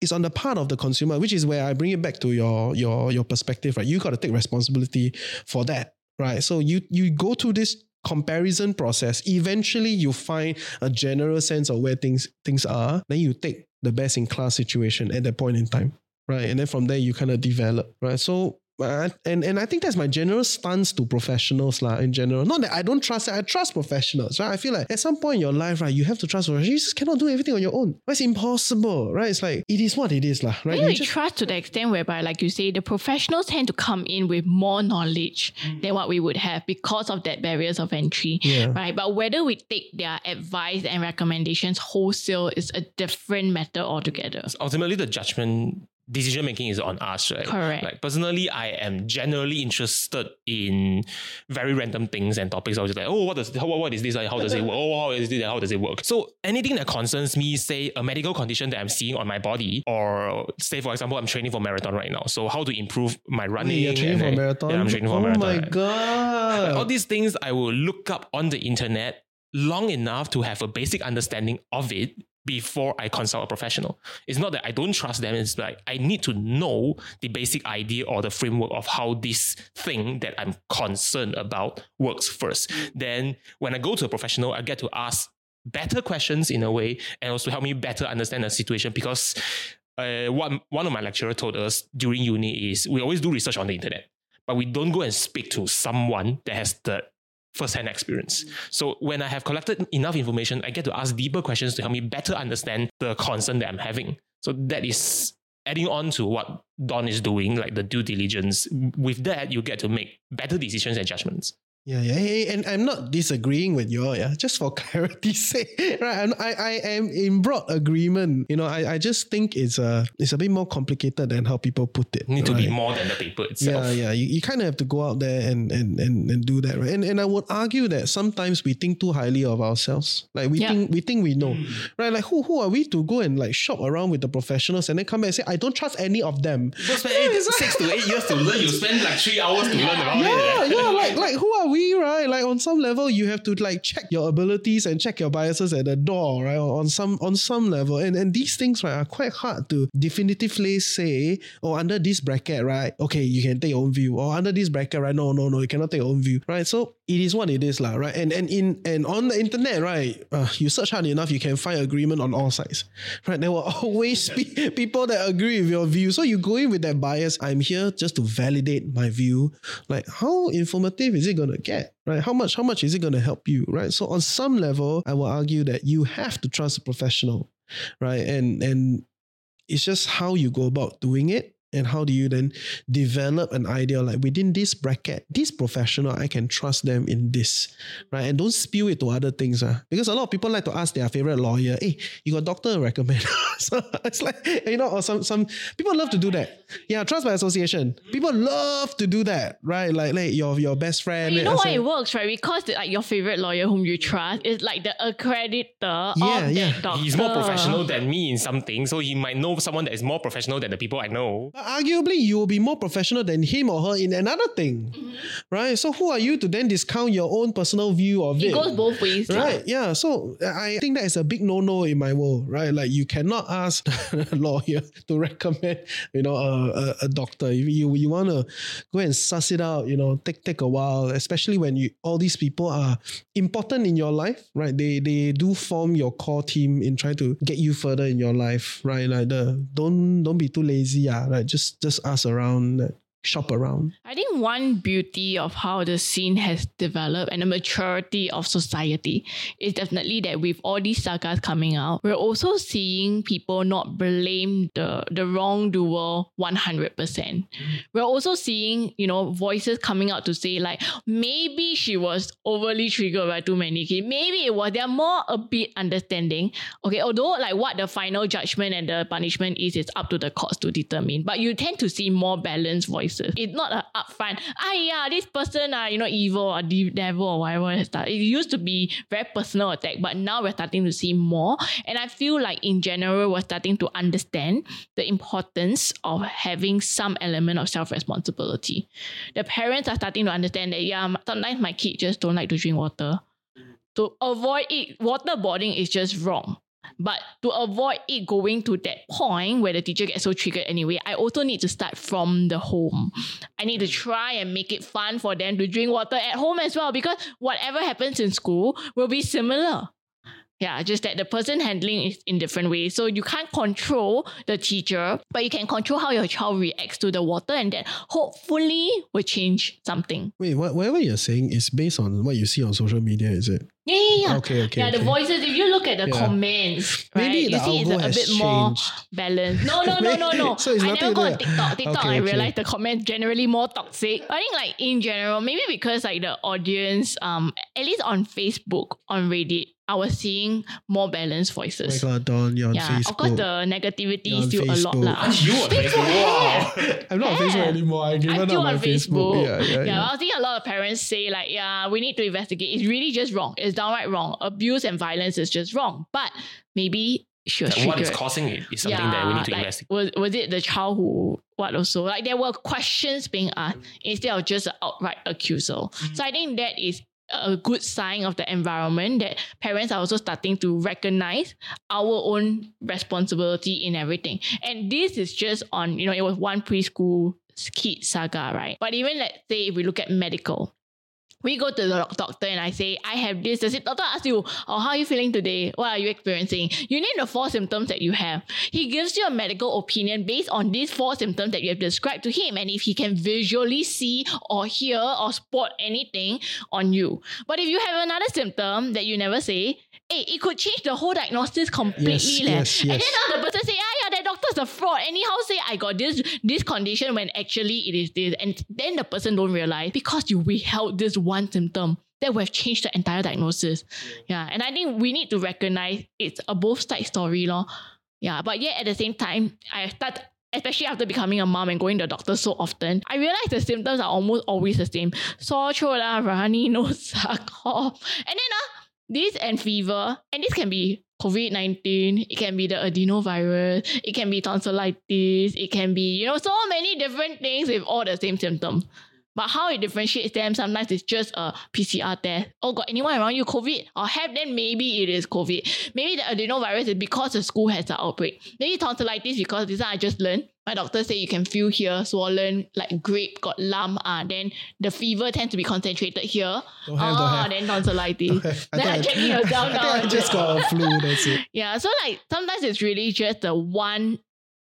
D: it's on the part of the consumer, which is where I bring it back to your your your perspective, right? You got to take responsibility for that, right? So you you go through this comparison process. Eventually, you find a general sense of where things things are. Then you take the best in class situation at that point in time, right? And then from there, you kind of develop, right? So. Uh, and and I think that's my general stance to professionals lah. In general, not that I don't trust. I trust professionals, right? I feel like at some point in your life, right, you have to trust. professionals. You just cannot do everything on your own. It's impossible, right? It's like it is what it is, lah. Right?
C: Maybe
D: You
C: we
D: just-
C: trust to the extent whereby, like you say, the professionals tend to come in with more knowledge than what we would have because of that barriers of entry,
D: Yeah.
C: right? But whether we take their advice and recommendations wholesale is a different matter altogether.
E: ultimately the judgment decision making is on us, right?
C: Correct.
E: Like personally, I am generally interested in very random things and topics. I was just like, oh, what does how, what is this? How does it work? Oh, how is this? How does it work? So anything that concerns me, say a medical condition that I'm seeing on my body, or say for example, I'm training for marathon right now. So how to improve my running?
D: Wait, you're training
E: and
D: for
E: then-
D: marathon.
E: Yeah, I'm training for
D: oh
E: marathon.
D: Oh
E: my
D: god!
E: Like, all these things I will look up on the internet long enough to have a basic understanding of it before I consult a professional. It's not that I don't trust them, it's like I need to know the basic idea or the framework of how this thing that I'm concerned about works first. Then when I go to a professional, I get to ask better questions in a way and also help me better understand the situation because uh, one, one of my lecturer told us during uni is we always do research on the internet but we don't go and speak to someone that has the first-hand experience. So when I have collected enough information, I get to ask deeper questions to help me better understand the concern that I'm having. So that is adding on to what Dawn is doing, like the due diligence. With that, you get to make better decisions and judgments.
D: Yeah, yeah, yeah, and I'm not disagreeing with you, yeah. Just for clarity's sake, right? And I, I am in broad agreement. You know, I, I just think it's a, it's a bit more complicated than how people put it.
E: You need to be more than the paper itself.
D: Yeah, yeah. You, you kind of have to go out there and, and, and, and do that, right? And, and I would argue that sometimes we think too highly of ourselves. Like we
C: Yeah.
D: think we think we know, mm. right? Like who who are we to go and like shop around with the professionals and then come back and say I don't trust any of them.
E: Don't spend eight, six to eight years to learn. You spend like three hours to learn about
D: Yeah,
E: it.
D: Yeah, yeah, like like who are we, right? Like on some level, you have to like check your abilities and check your biases at the door, right? On some on some level, and and these things right are quite hard to definitively say. Oh, under this bracket, right? Okay, you can take your own view. Or under this bracket, right? No, no, no, you cannot take your own view, right? So it is what it is, lah, right? And and in and on the internet, right? Uh, you search hard enough, you can find agreement on all sides, right? There will always be people that agree with your view. So you go in with that bias. I'm here just to validate my view. Like, how informative is it gonna get? Right? How much? How much is it gonna help you? Right? So on some level, I will argue that you have to trust a professional, right? And and it's just how you go about doing it and how do you then develop an idea like within this bracket, this professional, I can trust them in this, right? And don't spill it to other things. Uh, because a lot of people like to ask their favorite lawyer, hey, you got doctor recommend? so it's like, you know, or some, some people love to do that. Yeah, trust by association. People love to do that, right? Like, like your, your best friend.
C: You know
D: and
C: why it works, right? Because like your favorite lawyer whom you trust is like the accreditor
D: Yeah,
C: of
D: yeah.
C: that doctor.
E: He's more professional than me in something, so he might know someone that is more professional than the people I know.
D: Arguably, you will be more professional than him or her in another thing,
C: Mm-hmm.
D: right? So who are you to then discount your own personal view of it?
C: It goes both ways.
D: Right, yeah. So I think that is a big no-no in my world, right? Like you cannot ask a lawyer to recommend, you know, a, a, a doctor. If you you want to go and suss it out, you know, take take a while, especially when you all these people are important in your life, right? They they do form your core team in trying to get you further in your life, right? Like the don't don't be too lazy, ah, right? Just just ask around, shop around.
C: I think one beauty of how the scene has developed and the maturity of society is definitely that with all these sagas coming out, we're also seeing people not blame the, the wrongdoer 100%. We're also seeing, you know, voices coming out to say like, maybe she was overly triggered by too many kids. Maybe it was, they're more a bit understanding. Okay, although like what the final judgment and the punishment is, is up to the courts to determine. But you tend to see more balanced voices. It's not a upfront, ah yeah, this person are, you know, evil or de- devil or whatever. It used to be very personal attack, but now we're starting to see more. And I feel like in general, we're starting to understand the importance of having some element of self-responsibility. The parents are starting to understand that, yeah, sometimes my kid just don't like to drink water. To avoid it, waterboarding is just wrong. But to avoid it going to that point where the teacher gets so triggered anyway, I also need to start from the home. I need to try and make it fun for them to drink water at home as well because whatever happens in school will be similar. Yeah, just that the person handling is in different ways. So you can't control the teacher, but you can control how your child reacts to the water, and that hopefully will change something.
D: Wait, what, whatever you're saying is based on what you see on social media, is it?
C: Yeah, yeah, yeah.
D: Okay, okay,
C: Yeah, the
D: okay.
C: voices. If you look at the
D: Yeah.
C: comments, right,
D: Maybe
C: you
D: the
C: see it's a, a bit more balanced. No, no, no, no, no.
D: So it's
C: I never go on TikTok. TikTok,
D: Okay,
C: I realized the comments generally more toxic. I think like in general, maybe because like the audience, um, at least on Facebook, on Reddit, I was seeing more balanced
D: Oh my
C: voices.
D: god, Dawn, on
C: yeah,
D: Facebook.
C: of course the negativity is
D: on
C: still a lot
D: Facebook.
C: lah.
E: Aren't you on Facebook? Wow.
D: I'm not on Facebook anymore. I given
C: I'm
D: up
C: still
D: my
C: on Facebook.
D: Yeah, yeah, yeah.
C: I was seeing a lot of parents say like, yeah, we need to investigate. It's really just wrong. It's downright wrong. Abuse and violence is just wrong. But maybe she was
E: And what is causing it is something that we need to
C: like,
E: investigate.
C: Was, was it the child who what also? Like there were questions being asked instead of just an outright accusal. Mm. So I think that is a good sign of the environment that parents are also starting to recognize our own responsibility in everything. And this is just on, you know, it was one preschool kid saga, right? But even let's say if we look at medical, we go to the doctor and I say, I have this. The doctor asks you, oh, how are you feeling today? What are you experiencing? You name the four symptoms that you have. He gives you a medical opinion based on these four symptoms that you have described to him. And if he can visually see or hear or spot anything on you. But if you have another symptom that you never say, hey, it could change the whole diagnosis completely.
D: Yes,
C: leh.
D: yes,
C: And then
D: yes.
C: now the person say, ah, yeah, that doctor's a fraud. Anyhow say, I got this, this condition when actually it is this. And then the person don't realize because you withheld this one symptom that would have changed the entire diagnosis. Yeah. And I think we need to recognize it's a both side story. Lor. Yeah. But yet at the same time, I start especially after becoming a mom and going to the doctor so often, I realize the symptoms are almost always the same. Sore throat, lah, runny nose, cough. And then uh, this and fever, and this can be COVID-19, it can be the adenovirus, it can be tonsillitis, it can be, you know, so many different things with all the same symptoms. But how it differentiates them, sometimes it's just a PCR test. Oh, got anyone around you COVID? Or have then maybe it is COVID. Maybe the adenovirus is because the school has an outbreak. Maybe tonsillitis because this one I just learned. My doctor say you can feel here swollen, like grape, got lump. Ah, then the fever tends to be concentrated here.
D: Don't have, don't
C: ah,
D: have.
C: then tonsillitis.
D: I think
C: then
D: I-
C: I'm checking yourself
D: I
C: now.
D: think I just got a flu. That's it.
C: Yeah, so like sometimes it's really just the one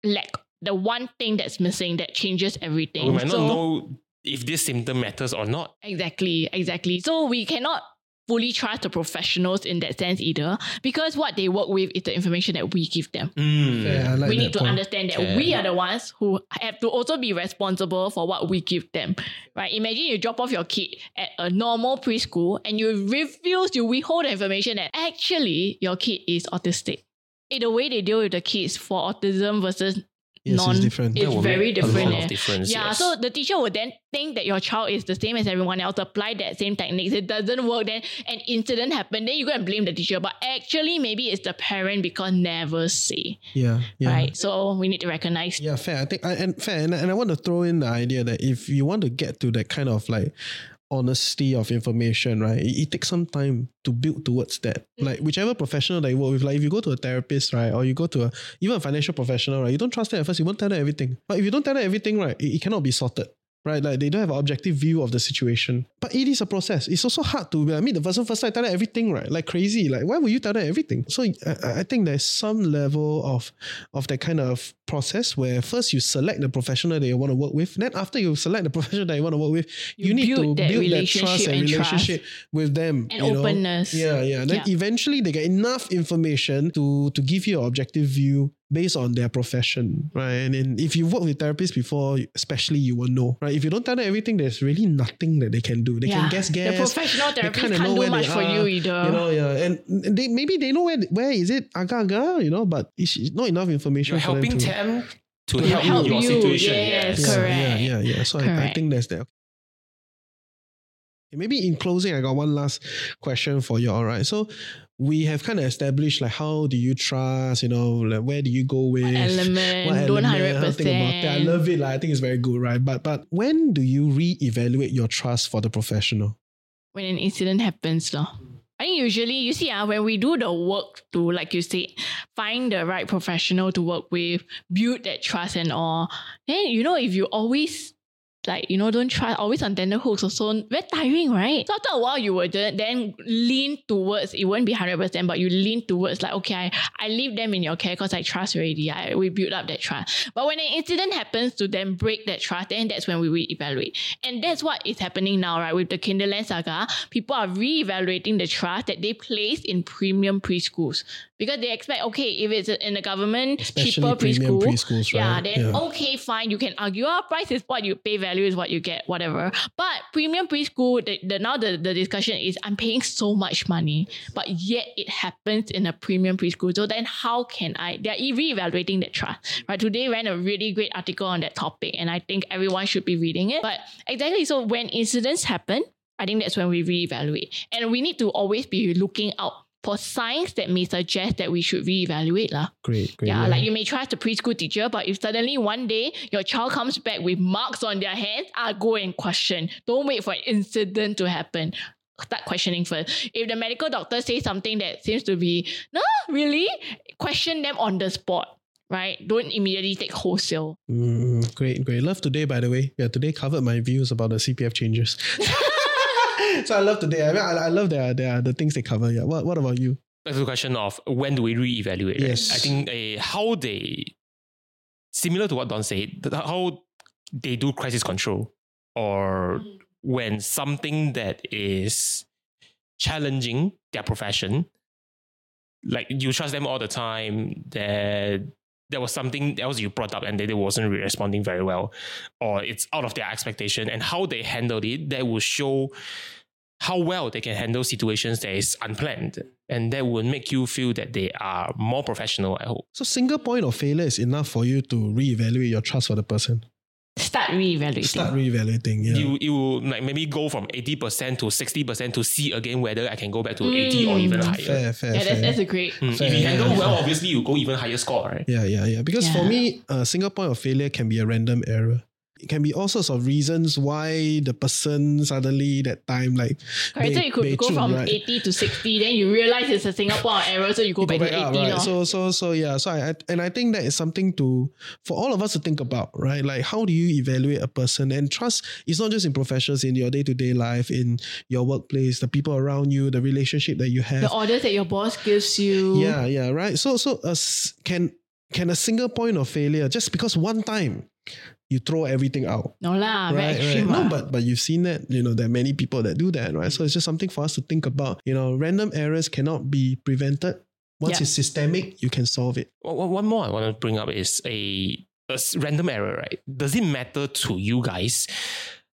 C: lack, the one thing that's missing that changes everything.
E: We might not
C: So-
E: know if this symptom matters or not.
C: Exactly, exactly. So we cannot fully trust the professionals in that sense either because what they work with is the information that we give them.
E: Mm.
D: Yeah, like
C: we need to
D: point.
C: understand that
E: Yeah.
C: we are the ones who have to also be responsible for what we give them. Right? Imagine you drop off your kid at a normal preschool and you refuse to withhold the information that actually your kid is autistic. In the way they deal with the kids for autism versus
D: Yes, it's
C: non
D: different.
C: it's
E: That will
C: very
E: make a
C: different.
E: lot of
C: eh.
E: difference,
C: Yeah,
E: yes.
C: so the teacher would then think that your child is the same as everyone else, apply that same techniques. It doesn't work, then an incident happened, then you go and blame the teacher. But actually, maybe it's the parent because never say.
D: Yeah, yeah.
C: Right. So we need to recognize
D: Yeah, fair. I think, I, and fair, and, and I want to throw in the idea that if you want to get to that kind of like honesty of information, right, it, it takes some time to build towards that. Mm. Like whichever professional that you work with, like if you go to a therapist, right, or you go to a even a financial professional, right, you don't trust them at first. You won't tell them everything. But if you don't tell them everything, right, it, it cannot be sorted. Right, like they don't have an objective view of the situation. But it is a process. It's also hard to I meet the person first. I tell them everything, right? Like crazy. Like why would you tell them everything? So I, I think there's some level of of that kind of process where first you select the professional that you want to work with. Then after you select the professional that you want to work with, you,
C: You
D: need to
C: build that
D: trust and
C: and trust.
D: relationship with them.
C: And
D: you know?
C: openness.
D: Yeah, yeah. Then
C: Yeah.
D: eventually they get enough information to to give you an objective view based on their profession, right? And then if you work with therapists before, especially you will know, right? If you don't tell them everything, there's really nothing that they can do. They
C: Yeah.
D: can guess guess.
C: The professional
D: They
C: therapist
D: kinda
C: can't
D: know
C: do
D: where
C: much
D: they
C: for you either.
D: You know, yeah, and they maybe they know where where is it aga aga, you know, but it's it's not enough information.
E: You're
D: for them
E: helping
D: to,
E: them to,
C: To
E: help,
C: help
E: your
C: you,
E: situation.
C: yes,
D: yeah,
C: correct.
D: Yeah, yeah, yeah. So I, I think that's that. Maybe in closing, I got one last question for you. All right. So we have kind of established like how do you trust, you know, like where do you go with
C: element,
D: what
C: don't
D: element, think about it. I love it. Like, I think it's very good, right? But but when do you reevaluate your trust for the professional?
C: when an incident happens. Lor. I think usually you see uh, when we do the work to, like you said, find the right professional to work with, build that trust and all, then you know if you always like you know don't try always on tender hooks also very tiring right? So after a while you would then lean towards it won't be 100% but you lean towards like okay I, I leave them in your care because I trust already. I, we build up that trust. But when an incident happens to then break that trust then that's when we reevaluate. And that's what is happening now right? With the Kinderland saga people are reevaluating the trust that they place in premium preschools. Because they expect okay if it's in the government
D: Especially
C: cheaper preschool
D: preschools,
C: yeah then
D: Yeah.
C: okay fine you can argue our price is what you pay value is what you get whatever. But premium preschool the, the now the, the discussion is i'm paying so much money but yet it happens in a premium preschool. So then how can i they're re-evaluating that trust right? Today ran a really great article on that topic and i think everyone should be reading it. But exactly so when incidents happen i think that's when we reevaluate. And we need to always be looking out for signs that may suggest that we should reevaluate lah.
D: Great, great.
C: Yeah, like you may trust the preschool teacher, but if suddenly one day your child comes back with marks on their hands, ah, go and question. Don't wait for an incident to happen. Start questioning first. If the medical doctor says something that seems to be, no, really? Question them on the spot, right? Don't immediately take wholesale.
D: Mm, great, great. Love today, by the way. Yeah, today covered my views about the CPF changes. so I love today. I mean, I, I love their, their the things they cover. Yeah. What What about you?
E: back to the question of when do we reevaluate? right?
D: Yes.
E: I think uh, how they, similar to what Dawn said, how they do crisis control or when something that is challenging their profession, like you trust them all the time, that there was something else you brought up and they, they wasn't responding very well, or it's out of their expectation, and how they handled it, that will show how well they can handle situations that is unplanned. And that will make you feel that they are more professional, I hope.
D: So single point of failure is enough for you to reevaluate your trust for the person.
C: Start reevaluating.
D: Start reevaluating. Yeah.
E: You, you will like maybe go from 80% to 60% to see again whether I can go back to 80 or even higher.
D: fair, fair,
C: yeah,
D: fair.
C: that's, that's a great.
E: Mm,
D: Fair,
E: if you handle
D: yeah.
E: well, obviously you go even higher score, right?
D: Yeah, yeah, yeah. Because for me, a single point of failure can be a random error. It can be all sorts of reasons why the person suddenly that time like
C: Correct. So you could go
D: chun,
C: from
D: right?
C: 80 to 60, then you realize it's a Singapore error, so you go
D: You
C: back, to 80.
D: up,
C: lor.
D: right? So so so yeah. So I, I and I think that is something to for all of us to think about, right? Like how do you evaluate a person and trust is not just in professions, in your day to day life, in your workplace, the people around you, the relationship that you have.
C: the orders that your boss gives you.
D: Yeah, yeah, right. So, so s can can a single point of failure just because one time you throw everything out.
C: No lah, very
D: right,
C: extreme.
D: right. No, but but you've seen that. You know, there are many people that do that, right? So it's just something for us to think about. You know, random errors cannot be prevented. Once
C: Yeah.
D: it's systemic, you can solve it.
E: One- one one more I want to bring up is a, a random error, right? Does it matter to you guys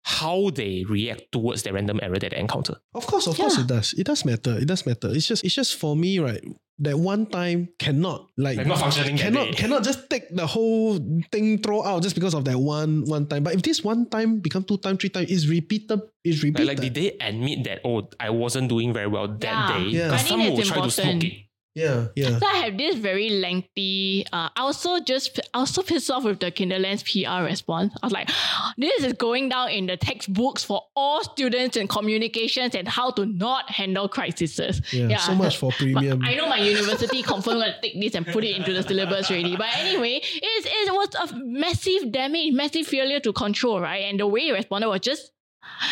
E: how they react towards the random error that they encounter?
D: Of course, of course, it does. It does matter. It does matter. It's just, it's just for me, right? That one time cannot like
E: Like not functioning
D: Cannot, cannot just take the whole thing throw out just because of that one, one time. But if this one time become two time, three time, is repeated, is
E: Like,
D: repeated.
E: like, did they admit that, oh, I wasn't doing very well that
C: Yeah.
E: day?
D: Yeah.
E: But
D: I
E: some will try to smoke it.
D: Yeah, yeah.
C: So I have this very lengthy. Uh, I also just I was so pissed off with the Kinderland's PR response. I was like, this is going down in the textbooks for all students in communications and how to not handle crises.
D: Yeah, so much for premium.
C: I know my university confirmed to take this and put it into the syllabus already. But anyway, it's, it was a massive damage, massive failure to control, right? And the way he responded was just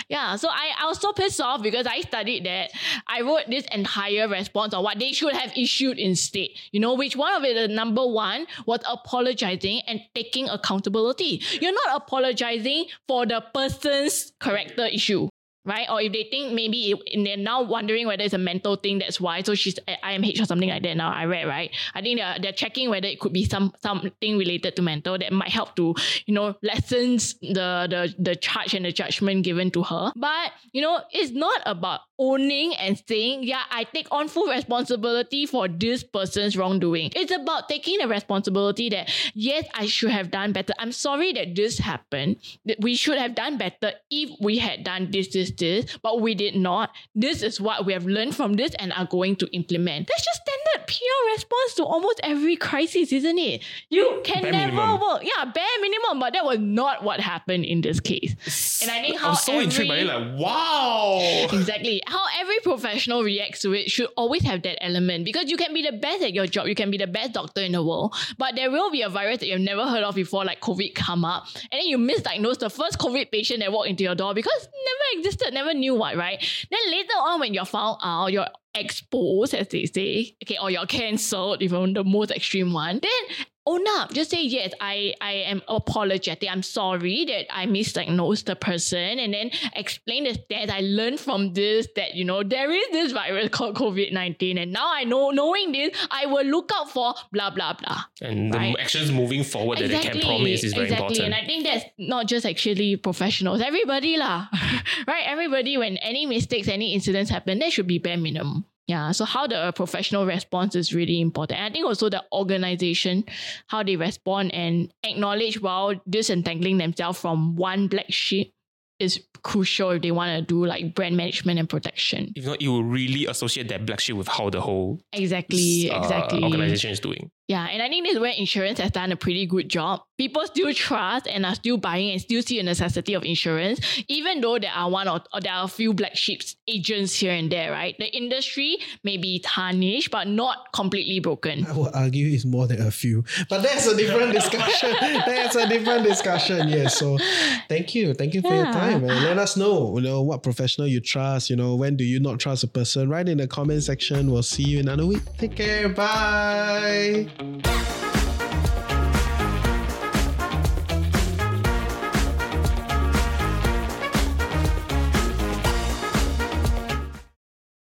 C: yeah, so I, I was so pissed off because I studied that. I wrote this entire response on what they should have issued instead. You know, which one of it, the number one, was apologizing and taking accountability. You're not apologizing for the person's character issue. Right? Or if they think maybe it, they're now wondering whether it's a mental thing, that's why. So she's at IMH or something like that now. I read, right? I think they're, they're checking whether it could be some something related to mental that might help to, you know, lessens the, the, the charge and the judgment given to her. But, you know, it's not about owning and saying, yeah, I take on full responsibility for this person's wrongdoing. It's about taking the responsibility that, yes, I should have done better. I'm sorry that this happened. That we should have done better if we had done this, this, this, but we did not. This is what we have learned from this and are going to implement. That's just standard PR response to almost every crisis, isn't it? You can
E: Bare
C: never
E: minimum.
C: work. Yeah, bare minimum, but that was not what happened in this case. And I think how
E: I'm so intrigued by it. Like, wow.
C: Exactly. How every professional reacts to it should always have that element because you can be the best at your job, you can be the best doctor in the world, but there will be a virus that you've never heard of before, like COVID, come up, and then you misdiagnose the first COVID patient that walked into your door because never existed, never knew what, right? Then later on, when you're found out, you're exposed, as they say, okay, or you're cancelled, even the most extreme one, then Oh, own up. Just say yes. I I am apologetic. I'm sorry that I misdiagnosed the person, and then explain the that I learned from this that you know there is this virus called COVID nineteen, and now I know knowing this, I will look out for blah blah blah.
E: And the
C: Right.
E: actions moving forward that they can promise is very
C: exactly.
E: important.
C: And I think that's not just actually professionals, everybody lah, right? Everybody, when any mistakes, any incidents happen, that should be bare minimum. Yeah. So how the professional response is really important. And I think also the organization, how they respond and acknowledge while disentangling themselves from one black sheep is crucial if they want to do like brand management and protection.
E: if not, you will really associate that black sheep with how the whole
C: Exactly.
E: uh,
C: exactly.
E: organization is doing.
C: Yeah, and I think this is where insurance has done a pretty good job. People still trust and are still buying and still see a necessity of insurance, even though there are one or, or there are a few black sheep agents here and there, right? The industry may be tarnished, but not completely broken.
D: I would argue it's more than a few, but that's a different discussion. that's a different discussion. Yes. So, thank you, thank you for your time, and let us know, you know, what professional you trust. You know, when do you not trust a person? Write in the comment section. We'll see you in another week. Take care. Bye. Música